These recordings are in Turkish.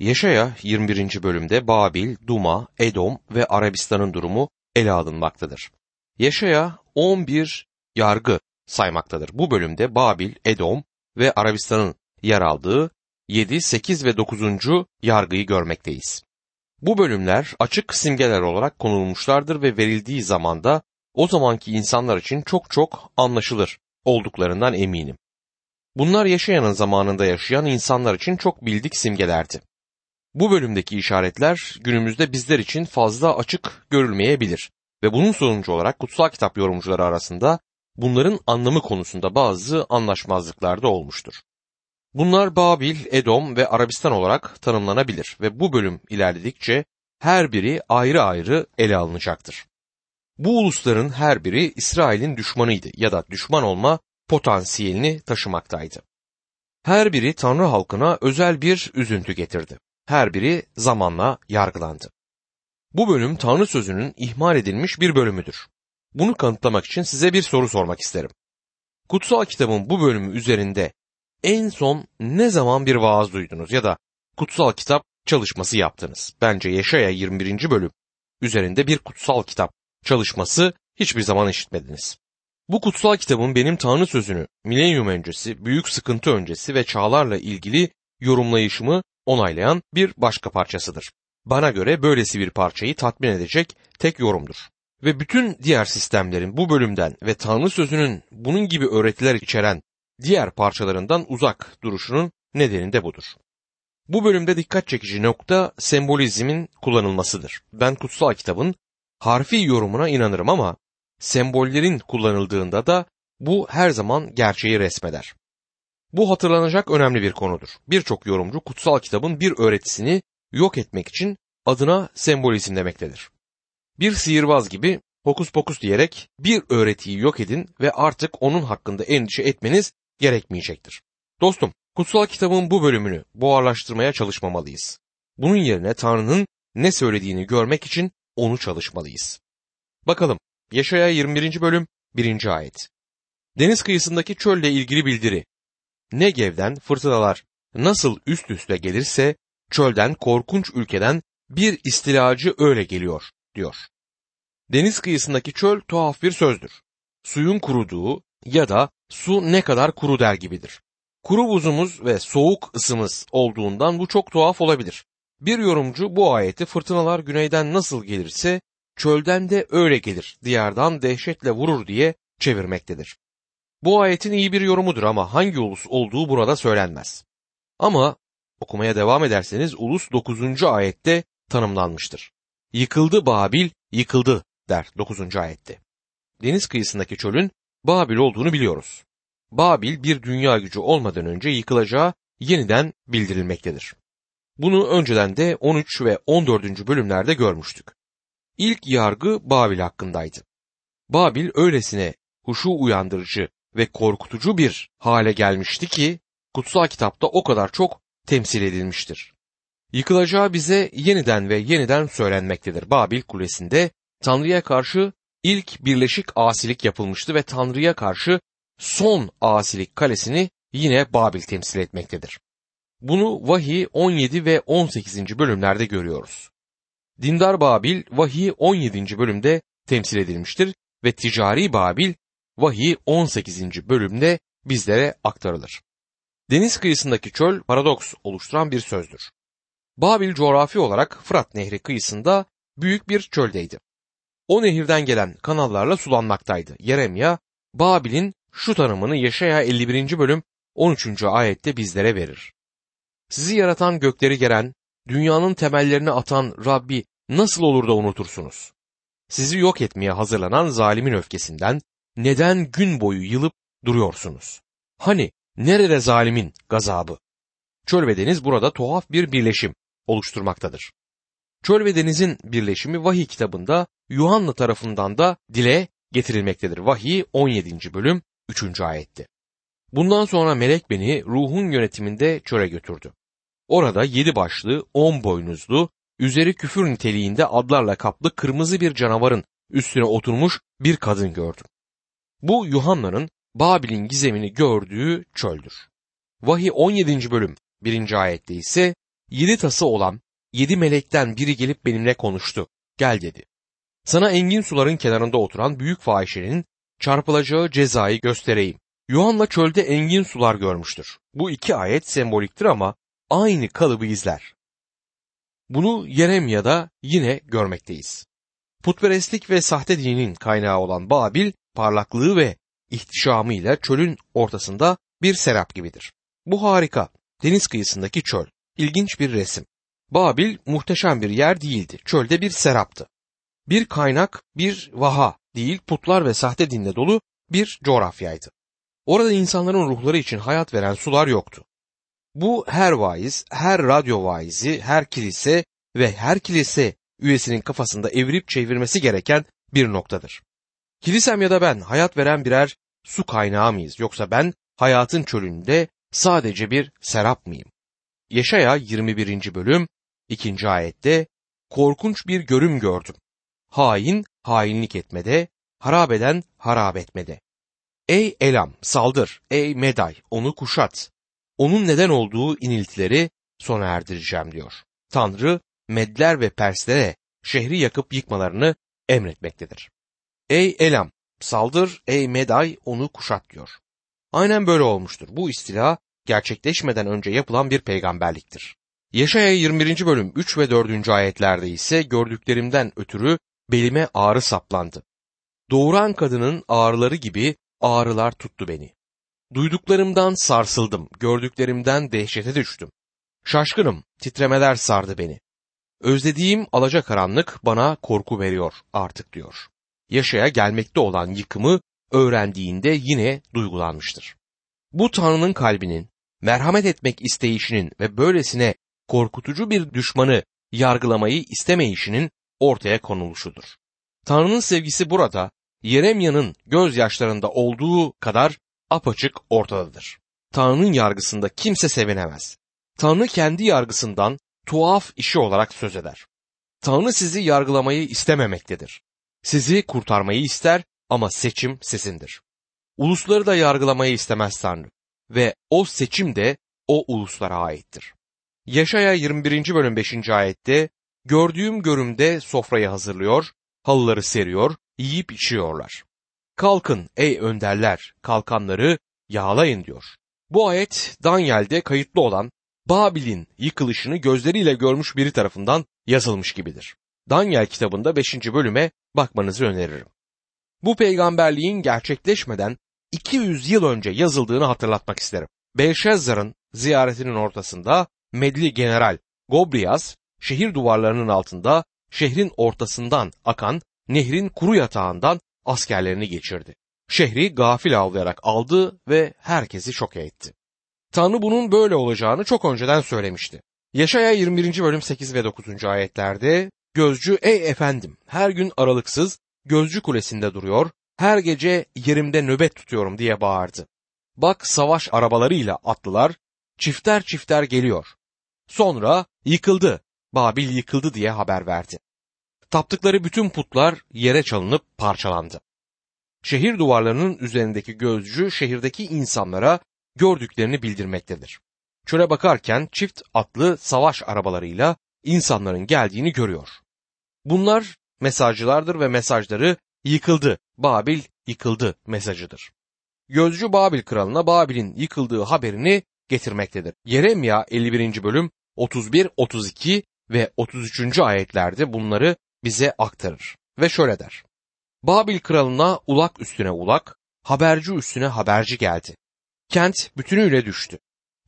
Yaşaya 21. bölümde Babil, Duma, Edom ve Arabistan'ın durumu ele alınmaktadır. Yaşaya 11 yargı saymaktadır. Bu bölümde Babil, Edom ve Arabistan'ın yer aldığı 7, 8 ve 9. yargıyı görmekteyiz. Bu bölümler açık simgeler olarak konulmuşlardır ve verildiği zamanda o zamanki insanlar için çok çok anlaşılır olduklarından eminim. Bunlar yaşayanın zamanında yaşayan insanlar için çok bildik simgelerdi. Bu bölümdeki işaretler günümüzde bizler için fazla açık görülmeyebilir ve bunun sonucu olarak kutsal kitap yorumcuları arasında bunların anlamı konusunda bazı anlaşmazlıklar da olmuştur. Bunlar Babil, Edom ve Arabistan olarak tanımlanabilir ve bu bölüm ilerledikçe her biri ayrı ayrı ele alınacaktır. Bu ulusların her biri İsrail'in düşmanıydı ya da düşman olma potansiyelini taşımaktaydı. Her biri Tanrı halkına özel bir üzüntü getirdi. Her biri zamanla yargılandı. Bu bölüm Tanrı sözünün ihmal edilmiş bir bölümüdür. Bunu kanıtlamak için size bir soru sormak isterim. Kutsal kitabın bu bölümü üzerinde en son ne zaman bir vaaz duydunuz ya da kutsal kitap çalışması yaptınız? Bence Yaşaya 21. bölüm üzerinde bir kutsal kitap çalışması hiçbir zaman işitmediniz. Bu kutsal kitabın benim Tanrı sözünü milenyum öncesi, büyük sıkıntı öncesi ve çağlarla ilgili yorumlayışımı onaylayan bir başka parçasıdır. Bana göre böylesi bir parçayı tatmin edecek tek yorumdur. Ve bütün diğer sistemlerin bu bölümden ve Tanrı sözünün bunun gibi öğretiler içeren diğer parçalarından uzak duruşunun nedeni de budur. Bu bölümde dikkat çekici nokta sembolizmin kullanılmasıdır. Ben kutsal kitabın harfi yorumuna inanırım ama sembollerin kullanıldığında da bu her zaman gerçeği resmeder. Bu hatırlanacak önemli bir konudur. Birçok yorumcu kutsal kitabın bir öğretisini yok etmek için adına sembolizm demektedir. Bir sihirbaz gibi hokus pokus diyerek bir öğretiyi yok edin ve artık onun hakkında endişe etmeniz gerekmeyecektir. Dostum, kutsal kitabın bu bölümünü buharlaştırmaya çalışmamalıyız. Bunun yerine Tanrı'nın ne söylediğini görmek için onu çalışmalıyız. Bakalım Yaşaya 21. bölüm 1. ayet. Deniz kıyısındaki çölle ilgili bildiri. Negev'den fırtınalar nasıl üst üste gelirse çölden korkunç ülkeden bir istilacı öyle geliyor diyor. Deniz kıyısındaki çöl tuhaf bir sözdür. Suyun kuruduğu ya da su ne kadar kuru der gibidir. Kuru buzumuz ve soğuk ısımız olduğundan bu çok tuhaf olabilir. Bir yorumcu bu ayeti fırtınalar güneyden nasıl gelirse çölden de öyle gelir, diyardan dehşetle vurur diye çevirmektedir. Bu ayetin iyi bir yorumudur ama hangi ulus olduğu burada söylenmez. Ama okumaya devam ederseniz ulus 9. ayette tanımlanmıştır. Yıkıldı Babil, yıkıldı der 9. ayette. Deniz kıyısındaki çölün Babil olduğunu biliyoruz. Babil bir dünya gücü olmadan önce yıkılacağı yeniden bildirilmektedir. Bunu önceden de 13 ve 14. bölümlerde görmüştük. İlk yargı Babil hakkındaydı. Babil öylesine huşu uyandırıcı ve korkutucu bir hale gelmişti ki kutsal kitapta o kadar çok temsil edilmiştir. Yıkılacağı bize yeniden ve yeniden söylenmektedir. Babil kulesinde Tanrı'ya karşı ilk birleşik asilik yapılmıştı ve Tanrı'ya karşı son asilik kalesini yine Babil temsil etmektedir. Bunu Vahiy 17 ve 18. bölümlerde görüyoruz. Dindar Babil Vahiy 17. bölümde temsil edilmiştir ve ticari Babil Vahiy 18. bölümde bizlere aktarılır. Deniz kıyısındaki çöl paradoks oluşturan bir sözdür. Babil coğrafi olarak Fırat Nehri kıyısında büyük bir çöldeydi. O nehirden gelen kanallarla sulanmaktaydı. Yeremya, Babil'in şu tanımını Yaşaya 51. bölüm 13. ayette bizlere verir. Sizi yaratan gökleri geren, dünyanın temellerini atan Rabbi nasıl olur da unutursunuz? Sizi yok etmeye hazırlanan zalimin öfkesinden neden gün boyu yılıp duruyorsunuz? Hani nerede zalimin gazabı? Çöl ve deniz burada tuhaf bir birleşim oluşturmaktadır. Çöl ve denizin birleşimi vahiy kitabında Yuhanna tarafından da dile getirilmektedir. Vahiy 17. bölüm 3. ayette. Bundan sonra melek beni ruhun yönetiminde çöle götürdü. Orada yedi başlı, on boynuzlu, üzeri küfür niteliğinde adlarla kaplı kırmızı bir canavarın üstüne oturmuş bir kadın gördüm. Bu Yuhanna'nın Babil'in gizemini gördüğü çöldür. Vahiy 17. bölüm 1. ayette ise yedi tası olan yedi melekten biri gelip benimle konuştu. Gel dedi. Sana engin suların kenarında oturan büyük fahişenin çarpılacağı cezayı göstereyim. Yuhanna çölde engin sular görmüştür. Bu iki ayet semboliktir ama aynı kalıbı izler. Bunu Yeremya'da yine görmekteyiz. Putperestlik ve sahte dinin kaynağı olan Babil, parlaklığı ve ihtişamıyla çölün ortasında bir serap gibidir. Bu harika. Deniz kıyısındaki çöl. İlginç bir resim. Babil muhteşem bir yer değildi. Çölde bir seraptı. Bir kaynak, bir vaha değil putlar ve sahte dinle dolu bir coğrafyaydı. Orada insanların ruhları için hayat veren sular yoktu. Bu her vaiz, her radyo vaizi, her kilise ve her kilise üyesinin kafasında evirip çevirmesi gereken bir noktadır. Kilisem ya da ben hayat veren birer su kaynağı mıyız yoksa ben hayatın çölünde sadece bir serap mıyım? Yaşaya 21. bölüm 2. ayette korkunç bir görüm gördüm. Hain hainlik etmede, harap eden harap etmede. Ey Elam saldır, ey Meday onu kuşat. Onun neden olduğu iniltileri sona erdireceğim diyor. Tanrı Medler ve Perslere şehri yakıp yıkmalarını emretmektedir. Ey Elam saldır, ey Meday onu kuşat diyor. Aynen böyle olmuştur. Bu istila gerçekleşmeden önce yapılan bir peygamberliktir. Yaşaya 21. bölüm 3 ve 4. ayetlerde ise gördüklerimden ötürü belime ağrı saplandı. Doğuran kadının ağrıları gibi ağrılar tuttu beni. Duyduklarımdan sarsıldım, gördüklerimden dehşete düştüm. Şaşkınım, titremeler sardı beni. Özlediğim alacakaranlık bana korku veriyor artık diyor. Yaşaya gelmekte olan yıkımı öğrendiğinde yine duygulanmıştır. Bu Tanrı'nın kalbinin merhamet etmek isteyişinin ve böylesine korkutucu bir düşmanı yargılamayı istemeyişinin ortaya konuluşudur. Tanrı'nın sevgisi burada Yeremya'nın gözyaşlarında olduğu kadar apaçık ortadadır. Tanrı'nın yargısında kimse sevinemez. Tanrı kendi yargısından tuhaf işi olarak söz eder. Tanrı sizi yargılamayı istememektedir. Sizi kurtarmayı ister ama seçim sizindir. Ulusları da yargılamayı istemez Tanrı ve o seçim de o uluslara aittir. Yaşaya 21. bölüm 5. ayette gördüğüm görümde sofrayı hazırlıyor, halıları seriyor, yiyip içiyorlar. Kalkın ey önderler, kalkanları yağlayın diyor. Bu ayet Daniel'de kayıtlı olan Babil'in yıkılışını gözleriyle görmüş biri tarafından yazılmış gibidir. Daniel kitabında 5. bölüme bakmanızı öneririm. Bu peygamberliğin gerçekleşmeden 200 yıl önce yazıldığını hatırlatmak isterim. Belshazzar'ın ziyaretinin ortasında Medli General Gobrias şehir duvarlarının altında şehrin ortasından akan nehrin kuru yatağından askerlerini geçirdi. Şehri gafil avlayarak aldı ve herkesi şok etti. Tanrı bunun böyle olacağını çok önceden söylemişti. Yaşaya 21. bölüm 8 ve 9. ayetlerde gözcü ey efendim her gün aralıksız gözcü kulesinde duruyor, her gece yerimde nöbet tutuyorum diye bağırdı. Bak savaş arabalarıyla atlılar çifter çifter geliyor. Sonra yıkıldı, Babil yıkıldı diye haber verdi. Taptıkları bütün putlar yere çalınıp parçalandı. Şehir duvarlarının üzerindeki gözcü şehirdeki insanlara gördüklerini bildirmektedir. Çöle bakarken çift atlı savaş arabalarıyla insanların geldiğini görüyor. Bunlar mesajcılardır ve mesajları yıkıldı, Babil yıkıldı mesajıdır. Gözcü Babil kralına Babil'in yıkıldığı haberini getirmektedir. Yeremya 51. bölüm 31, 32 ve 33. ayetlerde bunları bize aktarır ve şöyle der. Babil kralına ulak üstüne ulak, haberci üstüne haberci geldi. Kent bütünüyle düştü.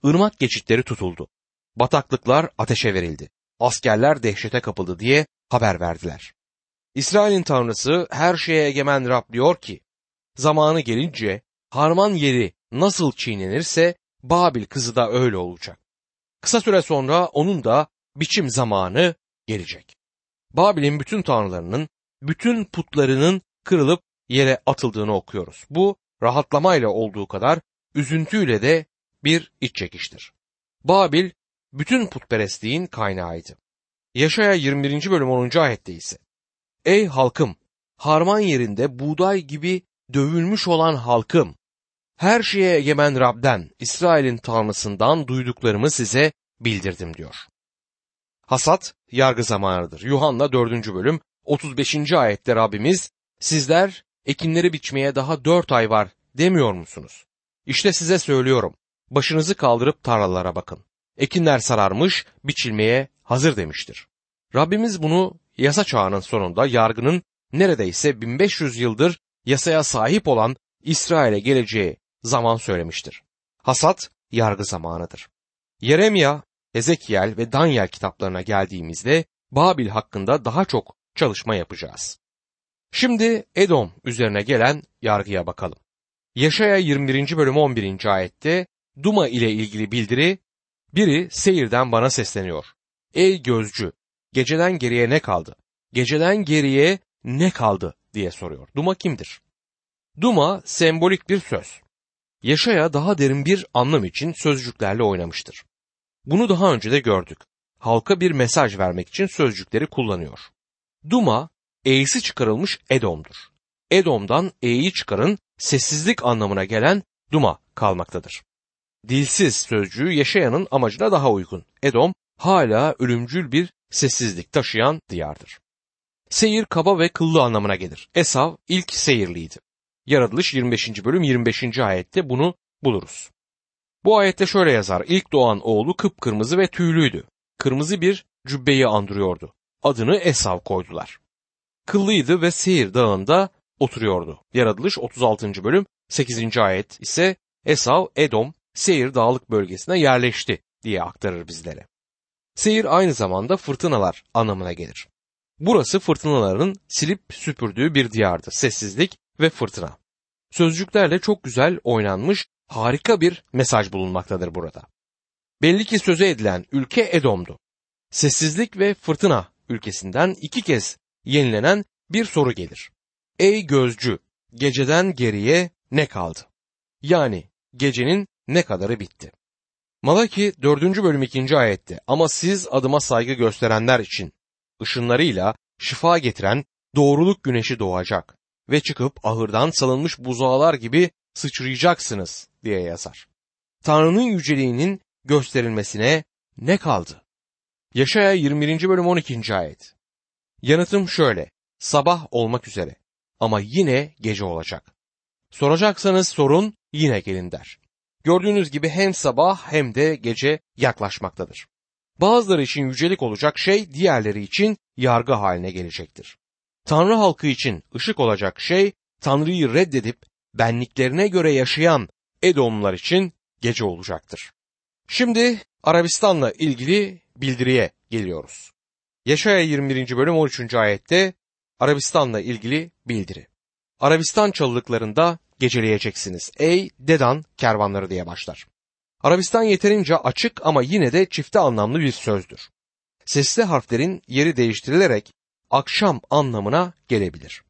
Irmak geçitleri tutuldu. Bataklıklar ateşe verildi. Askerler dehşete kapıldı diye haber verdiler. İsrail'in tanrısı her şeye egemen Rab diyor ki, zamanı gelince harman yeri nasıl çiğnenirse Babil kızı da öyle olacak. Kısa süre sonra onun da biçim zamanı gelecek. Babil'in bütün tanrılarının, bütün putlarının kırılıp yere atıldığını okuyoruz. Bu rahatlamayla olduğu kadar üzüntüyle de bir iç çekiştir. Babil bütün putperestliğin kaynağıydı. Yaşaya 21. bölüm 10. ayette ise Ey halkım! Harman yerinde buğday gibi dövülmüş olan halkım! Her şeye egemen Rab'den, İsrail'in tanrısından duyduklarımı size bildirdim diyor. Hasat yargı zamanıdır. Yuhanna 4. bölüm 35. ayette Rabbimiz sizler ekinleri biçmeye daha 4 ay var demiyor musunuz? İşte size söylüyorum. Başınızı kaldırıp tarlalara bakın. Ekinler sararmış, biçilmeye hazır demiştir. Rabbimiz bunu yasa çağının sonunda yargının neredeyse 1500 yıldır yasaya sahip olan İsrail'e geleceği zaman söylemiştir. Hasat yargı zamanıdır. Yeremya, Ezekiel ve Danyel kitaplarına geldiğimizde Babil hakkında daha çok çalışma yapacağız. Şimdi Edom üzerine gelen yargıya bakalım. Yaşaya 21. bölüm 11. ayette Duma ile ilgili bildiri, biri seyirden bana sesleniyor. Ey gözcü, geceden geriye ne kaldı? Geceden geriye ne kaldı diye soruyor. Duma kimdir? Duma sembolik bir söz. Yaşaya daha derin bir anlam için sözcüklerle oynamıştır. Bunu daha önce de gördük. Halka bir mesaj vermek için sözcükleri kullanıyor. Duma, e'si çıkarılmış Edom'dur. Edom'dan e'yi çıkarın sessizlik anlamına gelen Duma kalmaktadır. Dilsiz sözcüğü yaşayanın amacına daha uygun. Edom hala ölümcül bir sessizlik taşıyan diyardır. Seyir kaba ve kıllı anlamına gelir. Esav ilk seyirliydi. Yaratılış 25. bölüm 25. ayette bunu buluruz. Bu ayette şöyle yazar. İlk doğan oğlu kıpkırmızı ve tüylüydü. Kırmızı bir cübbeyi andırıyordu. Adını Esav koydular. Kıllıydı ve Seyir dağında oturuyordu. Yaratılış 36. bölüm 8. ayet ise Esav, Edom, Seyir dağlık bölgesine yerleşti diye aktarır bizlere. Seyir aynı zamanda fırtınalar anlamına gelir. Burası fırtınaların silip süpürdüğü bir diyardı. Sessizlik ve fırtına. Sözcüklerle çok güzel oynanmış harika bir mesaj bulunmaktadır burada. Belli ki söze edilen ülke Edom'du. Sessizlik ve fırtına ülkesinden iki kez yenilenen bir soru gelir. Ey gözcü, geceden geriye ne kaldı? Yani gecenin ne kadarı bitti? Malaki 4. bölüm 2. ayette ama siz adıma saygı gösterenler için ışınlarıyla şifa getiren doğruluk güneşi doğacak ve çıkıp ahırdan salınmış buzağlar gibi sıçrayacaksınız diye yazar. Tanrı'nın yüceliğinin gösterilmesine ne kaldı? Yaşaya 21. bölüm 12. ayet. Yanıtım şöyle, sabah olmak üzere ama yine gece olacak. Soracaksanız sorun yine gelin der. Gördüğünüz gibi hem sabah hem de gece yaklaşmaktadır. Bazıları için yücelik olacak şey diğerleri için yargı haline gelecektir. Tanrı halkı için ışık olacak şey Tanrı'yı reddedip benliklerine göre yaşayan Edomlular için gece olacaktır. Şimdi Arabistan'la ilgili bildiriye geliyoruz. Yaşaya 21. bölüm 13. ayette Arabistan'la ilgili bildiri. Arabistan çalılıklarında geceleyeceksiniz ey Dedan kervanları diye başlar. Arabistan yeterince açık ama yine de çifte anlamlı bir sözdür. Sesli harflerin yeri değiştirilerek akşam anlamına gelebilir.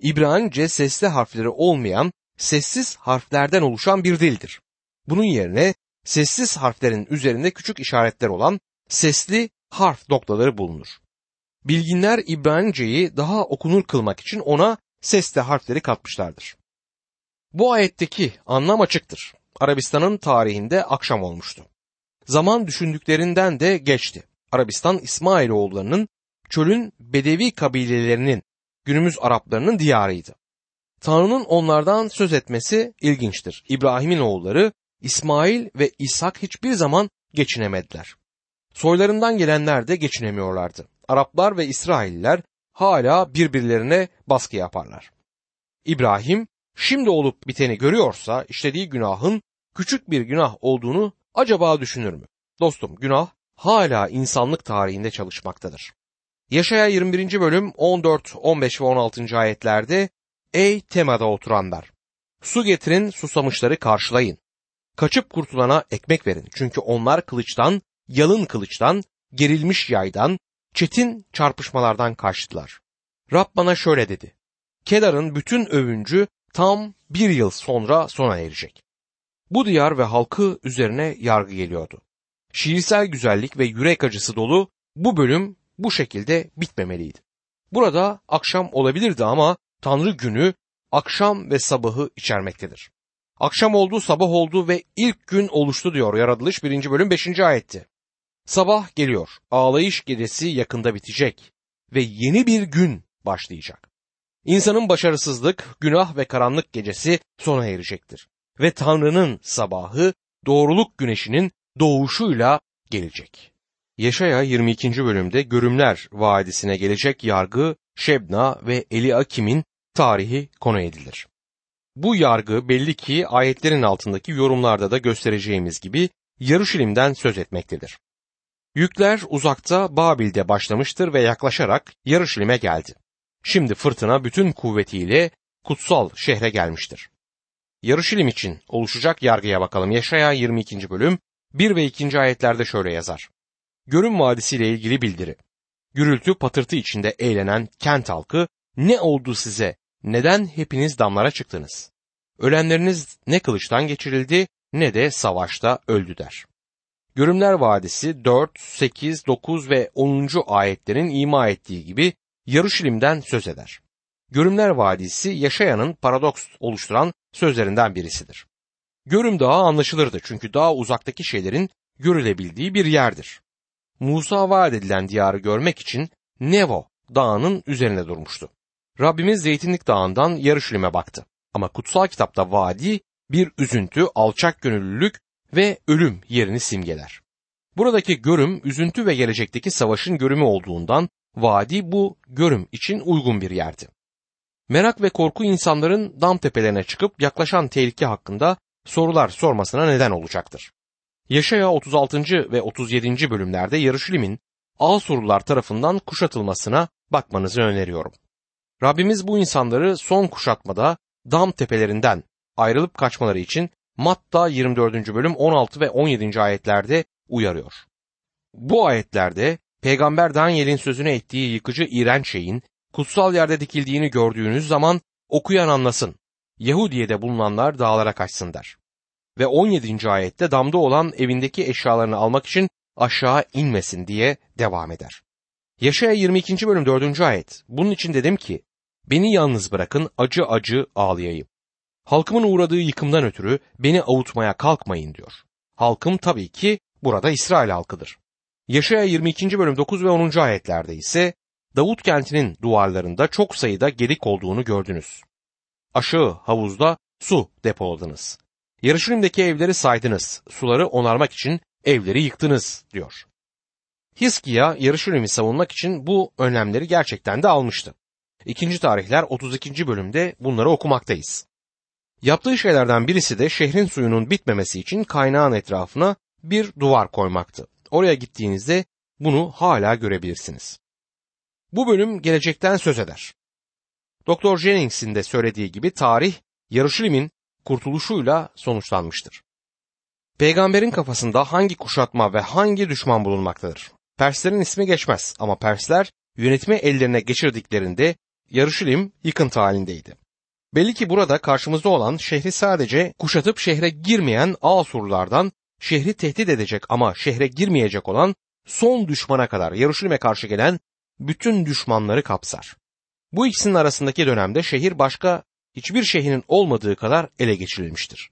İbranice sesli harfleri olmayan sessiz harflerden oluşan bir dildir. Bunun yerine sessiz harflerin üzerinde küçük işaretler olan sesli harf noktaları bulunur. Bilginler İbranice'yi daha okunur kılmak için ona sesli harfleri katmışlardır. Bu ayetteki anlam açıktır. Arabistan'ın tarihinde akşam olmuştu. Zaman düşündüklerinden de geçti. Arabistan İsmailoğullarının çölün Bedevi kabilelerinin günümüz Araplarının diyarıydı. Tanrı'nın onlardan söz etmesi ilginçtir. İbrahim'in oğulları İsmail ve İshak hiçbir zaman geçinemediler. Soylarından gelenler de geçinemiyorlardı. Araplar ve İsrailler hala birbirlerine baskı yaparlar. İbrahim şimdi olup biteni görüyorsa işlediği günahın küçük bir günah olduğunu acaba düşünür mü? Dostum günah hala insanlık tarihinde çalışmaktadır. Yaşaya 21. bölüm 14, 15 ve 16. ayetlerde Ey Tema'da oturanlar! Su getirin susamışları karşılayın. Kaçıp kurtulana ekmek verin. Çünkü onlar kılıçtan, yalın kılıçtan, gerilmiş yaydan, çetin çarpışmalardan kaçtılar. Rab bana şöyle dedi. Kedar'ın bütün övüncü tam bir yıl sonra sona erecek. Bu diyar ve halkı üzerine yargı geliyordu. Şiirsel güzellik ve yürek acısı dolu bu bölüm bu şekilde bitmemeliydi. Burada akşam olabilirdi ama Tanrı günü akşam ve sabahı içermektedir. Akşam oldu, sabah oldu ve ilk gün oluştu diyor Yaratılış 1. bölüm 5. ayetti. Sabah geliyor, ağlayış gecesi yakında bitecek ve yeni bir gün başlayacak. İnsanın başarısızlık, günah ve karanlık gecesi sona erecektir. Ve Tanrı'nın sabahı doğruluk güneşinin doğuşuyla gelecek. Yaşaya 22. bölümde Görümler Vadisi'ne gelecek yargı Şebna ve Eliakim'in tarihi konu edilir. Bu yargı belli ki ayetlerin altındaki yorumlarda da göstereceğimiz gibi Yarışilim'den söz etmektedir. Yükler uzakta Babil'de başlamıştır ve yaklaşarak Yarışilim'e geldi. Şimdi fırtına bütün kuvvetiyle kutsal şehre gelmiştir. Yarışilim için oluşacak yargıya bakalım. Yaşaya 22. bölüm 1 ve 2. ayetlerde şöyle yazar. Görüm Vadisi ile ilgili bildiri. Gürültü patırtı içinde eğlenen kent halkı ne oldu size? Neden hepiniz damlara çıktınız? Ölenleriniz ne kılıçtan geçirildi ne de savaşta öldü der. Görümler Vadisi 4, 8, 9 ve 10. ayetlerin ima ettiği gibi Yarışilim'den söz eder. Görümler Vadisi yaşayanın paradoks oluşturan sözlerinden birisidir. Görüm Dağı anlaşılırdı çünkü dağ uzaktaki şeylerin görülebildiği bir yerdir. Musa vaat edilen diyarı görmek için Nevo dağının üzerine durmuştu. Rabbimiz Zeytinlik Dağı'ndan Yarışilim'e baktı. Ama kutsal kitapta vadi bir üzüntü, alçak gönüllülük ve ölüm yerini simgeler. Buradaki görüm üzüntü ve gelecekteki savaşın görümü olduğundan vadi bu görüm için uygun bir yerdi. Merak ve korku insanların dam tepelerine çıkıp yaklaşan tehlike hakkında sorular sormasına neden olacaktır. Yaşaya 36. ve 37. bölümlerde Yarışilim'in Asurlular tarafından kuşatılmasına bakmanızı öneriyorum. Rabbimiz bu insanları son kuşatmada dam tepelerinden ayrılıp kaçmaları için Matta 24. bölüm 16 ve 17. ayetlerde uyarıyor. Bu ayetlerde Peygamber Daniel'in sözünü ettiği yıkıcı iğrenç şeyin kutsal yerde dikildiğini gördüğünüz zaman okuyan anlasın. Yahudiye'de bulunanlar dağlara kaçsın der. Ve 17. ayette damda olan evindeki eşyalarını almak için aşağı inmesin diye devam eder. Yaşaya 22. bölüm 4. ayet. Bunun için dedim ki beni yalnız bırakın acı acı ağlayayım. Halkımın uğradığı yıkımdan ötürü beni avutmaya kalkmayın diyor. Halkım tabii ki burada İsrail halkıdır. Yaşaya 22. bölüm 9 ve 10. ayetlerde ise Davut kentinin duvarlarında çok sayıda gelik olduğunu gördünüz. Aşağı havuzda su depoladınız. Yarışilim'deki evleri saydınız, suları onarmak için evleri yıktınız diyor. Hiskiya Yarışilim'i savunmak için bu önlemleri gerçekten de almıştı. İkinci tarihler 32. bölümde bunları okumaktayız. Yaptığı şeylerden birisi de şehrin suyunun bitmemesi için kaynağın etrafına bir duvar koymaktı. Oraya gittiğinizde bunu hala görebilirsiniz. Bu bölüm gelecekten söz eder. Dr. Jennings'in de söylediği gibi tarih Yarışilim'in kurtuluşuyla sonuçlanmıştır. Peygamberin kafasında hangi kuşatma ve hangi düşman bulunmaktadır? Perslerin ismi geçmez ama Persler yönetimi ellerine geçirdiklerinde Yarışilim yıkıntı halindeydi. Belli ki burada karşımızda olan şehri sadece kuşatıp şehre girmeyen Asurlardan şehri tehdit edecek ama şehre girmeyecek olan son düşmana kadar Yarışilim'e karşı gelen bütün düşmanları kapsar. Bu ikisinin arasındaki dönemde şehir başka hiçbir şehrin olmadığı kadar ele geçirilmiştir.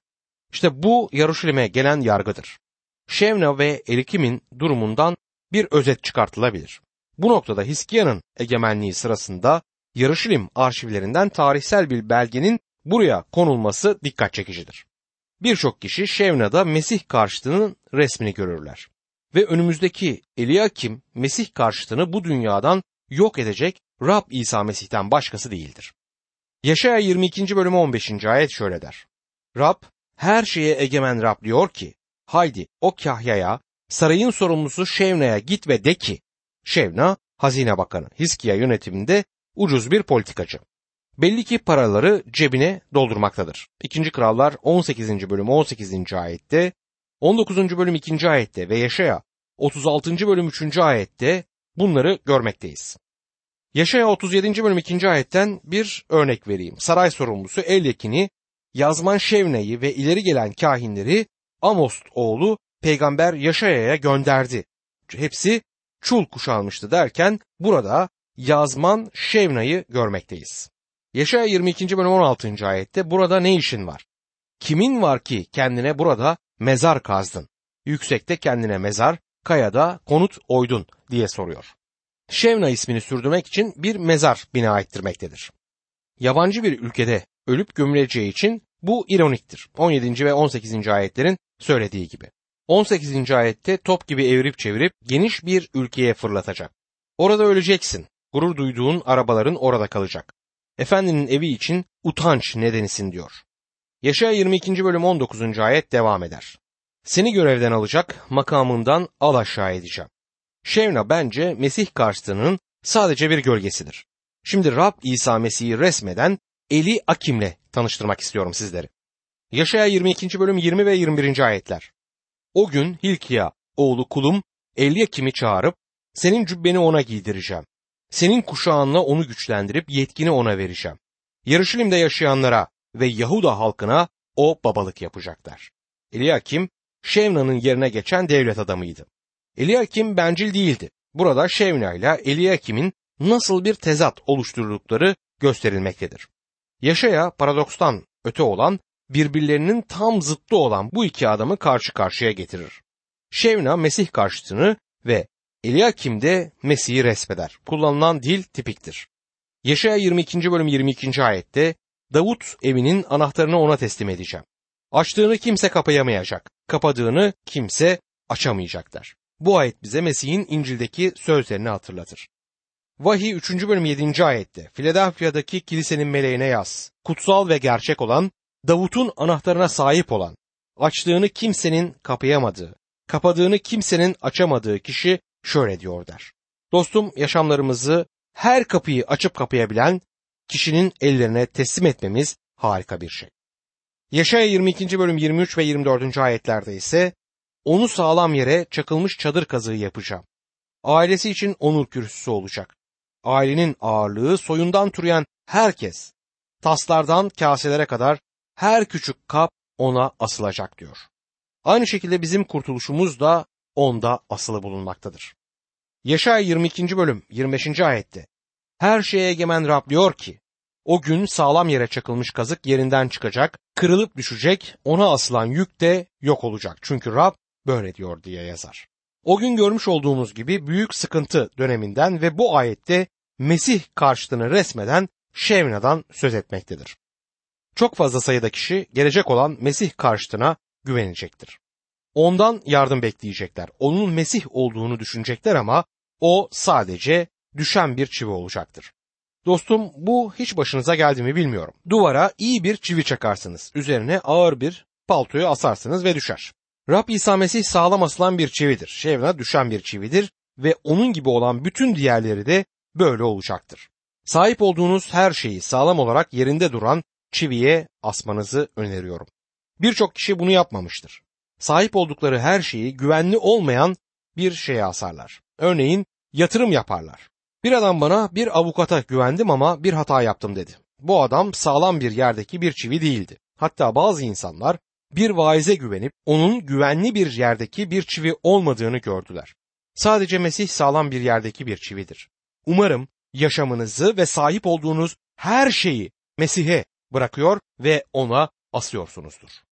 İşte bu Yaruşilim'e gelen yargıdır. Şevna ve Elikim'in durumundan bir özet çıkartılabilir. Bu noktada Hiskia'nın egemenliği sırasında Yarışilim arşivlerinden tarihsel bir belgenin buraya konulması dikkat çekicidir. Birçok kişi Şevna'da Mesih karşıtının resmini görürler. Ve önümüzdeki Eliakim Mesih karşıtını bu dünyadan yok edecek Rab İsa Mesih'ten başkası değildir. Yaşaya 22. bölümü 15. ayet şöyle der. Rab her şeye egemen Rab diyor ki haydi o kahyaya sarayın sorumlusu Şevna'ya git ve de ki Şevna hazine bakanı Hiskiya yönetiminde ucuz bir politikacı. Belli ki paraları cebine doldurmaktadır. 2. Krallar 18. bölüm 18. ayette, 19. bölüm 2. ayette ve Yaşaya 36. bölüm 3. ayette bunları görmekteyiz. Yaşaya 37. bölüm 2. ayetten bir örnek vereyim. Saray sorumlusu Elyekini, Yazman Şevne'yi ve ileri gelen kahinleri Amos oğlu peygamber Yaşaya'ya gönderdi. Hepsi çul kuşanmıştı derken burada Yazman Şevna'yı görmekteyiz. Yaşaya 22. bölüm 16. ayette burada ne işin var? Kimin var ki kendine burada mezar kazdın? Yüksekte kendine mezar, kayada konut oydun diye soruyor. Şevna ismini sürdürmek için bir mezar bina ettirmektedir. Yabancı bir ülkede ölüp gömüleceği için bu ironiktir. 17. ve 18. ayetlerin söylediği gibi. 18. ayette top gibi evirip çevirip geniş bir ülkeye fırlatacak. Orada öleceksin. Gurur duyduğun arabaların orada kalacak. Efendinin evi için utanç nedenisin diyor. Yaşaya 22. bölüm 19. ayet devam eder. Seni görevden alacak, makamından al aşağı edeceğim. Şevna bence Mesih karşıtının sadece bir gölgesidir. Şimdi Rab İsa Mesih'i resmeden Eli Akim'le tanıştırmak istiyorum sizleri. Yaşaya 22. bölüm 20 ve 21. ayetler. O gün Hilkiya oğlu kulum Elyakim'i çağırıp senin cübbeni ona giydireceğim. Senin kuşağınla onu güçlendirip yetkini ona vereceğim. Yarışilim'de yaşayanlara ve Yahuda halkına o babalık yapacaklar. Eliakim, Şevna'nın yerine geçen devlet adamıydı. Eliakim bencil değildi. Burada Şevna ile Eliakim'in nasıl bir tezat oluşturdukları gösterilmektedir. Yaşaya paradokstan öte olan birbirlerinin tam zıttı olan bu iki adamı karşı karşıya getirir. Şevna Mesih karşıtını ve Eliakim de Mesih'i resmeder. Kullanılan dil tipiktir. Yaşaya 22. bölüm 22. ayette Davut evinin anahtarını ona teslim edeceğim. Açtığını kimse kapayamayacak, kapadığını kimse açamayacaklar. Bu ayet bize Mesih'in İncil'deki sözlerini hatırlatır. Vahiy 3. bölüm 7. ayette Philadelphia'daki kilisenin meleğine yaz. Kutsal ve gerçek olan, Davut'un anahtarına sahip olan, açtığını kimsenin kapayamadığı, kapadığını kimsenin açamadığı kişi şöyle diyor der. Dostum yaşamlarımızı her kapıyı açıp kapayabilen kişinin ellerine teslim etmemiz harika bir şey. Yaşaya 22. bölüm 23 ve 24. ayetlerde ise onu sağlam yere çakılmış çadır kazığı yapacağım. Ailesi için onur kürsüsü olacak. Ailenin ağırlığı soyundan türeyen herkes, taslardan kaselere kadar her küçük kap ona asılacak diyor. Aynı şekilde bizim kurtuluşumuz da onda asılı bulunmaktadır. Yaşaya 22. bölüm 25. ayette her şeye egemen Rab diyor ki o gün sağlam yere çakılmış kazık yerinden çıkacak, kırılıp düşecek, ona asılan yük de yok olacak. Çünkü Rab böyle diyor diye yazar. O gün görmüş olduğumuz gibi büyük sıkıntı döneminden ve bu ayette Mesih karşıtını resmeden Şevna'dan söz etmektedir. Çok fazla sayıda kişi gelecek olan Mesih karşıtına güvenecektir. Ondan yardım bekleyecekler. Onun Mesih olduğunu düşünecekler ama o sadece düşen bir çivi olacaktır. Dostum bu hiç başınıza geldi mi bilmiyorum. Duvara iyi bir çivi çakarsınız. Üzerine ağır bir paltoyu asarsınız ve düşer. Rab İsa Mesih sağlam asılan bir çividir. Şevna düşen bir çividir ve onun gibi olan bütün diğerleri de böyle olacaktır. Sahip olduğunuz her şeyi sağlam olarak yerinde duran çiviye asmanızı öneriyorum. Birçok kişi bunu yapmamıştır. Sahip oldukları her şeyi güvenli olmayan bir şeye asarlar. Örneğin yatırım yaparlar. Bir adam bana bir avukata güvendim ama bir hata yaptım dedi. Bu adam sağlam bir yerdeki bir çivi değildi. Hatta bazı insanlar bir vaize güvenip onun güvenli bir yerdeki bir çivi olmadığını gördüler. Sadece Mesih sağlam bir yerdeki bir çividir. Umarım yaşamınızı ve sahip olduğunuz her şeyi Mesih'e bırakıyor ve ona asıyorsunuzdur.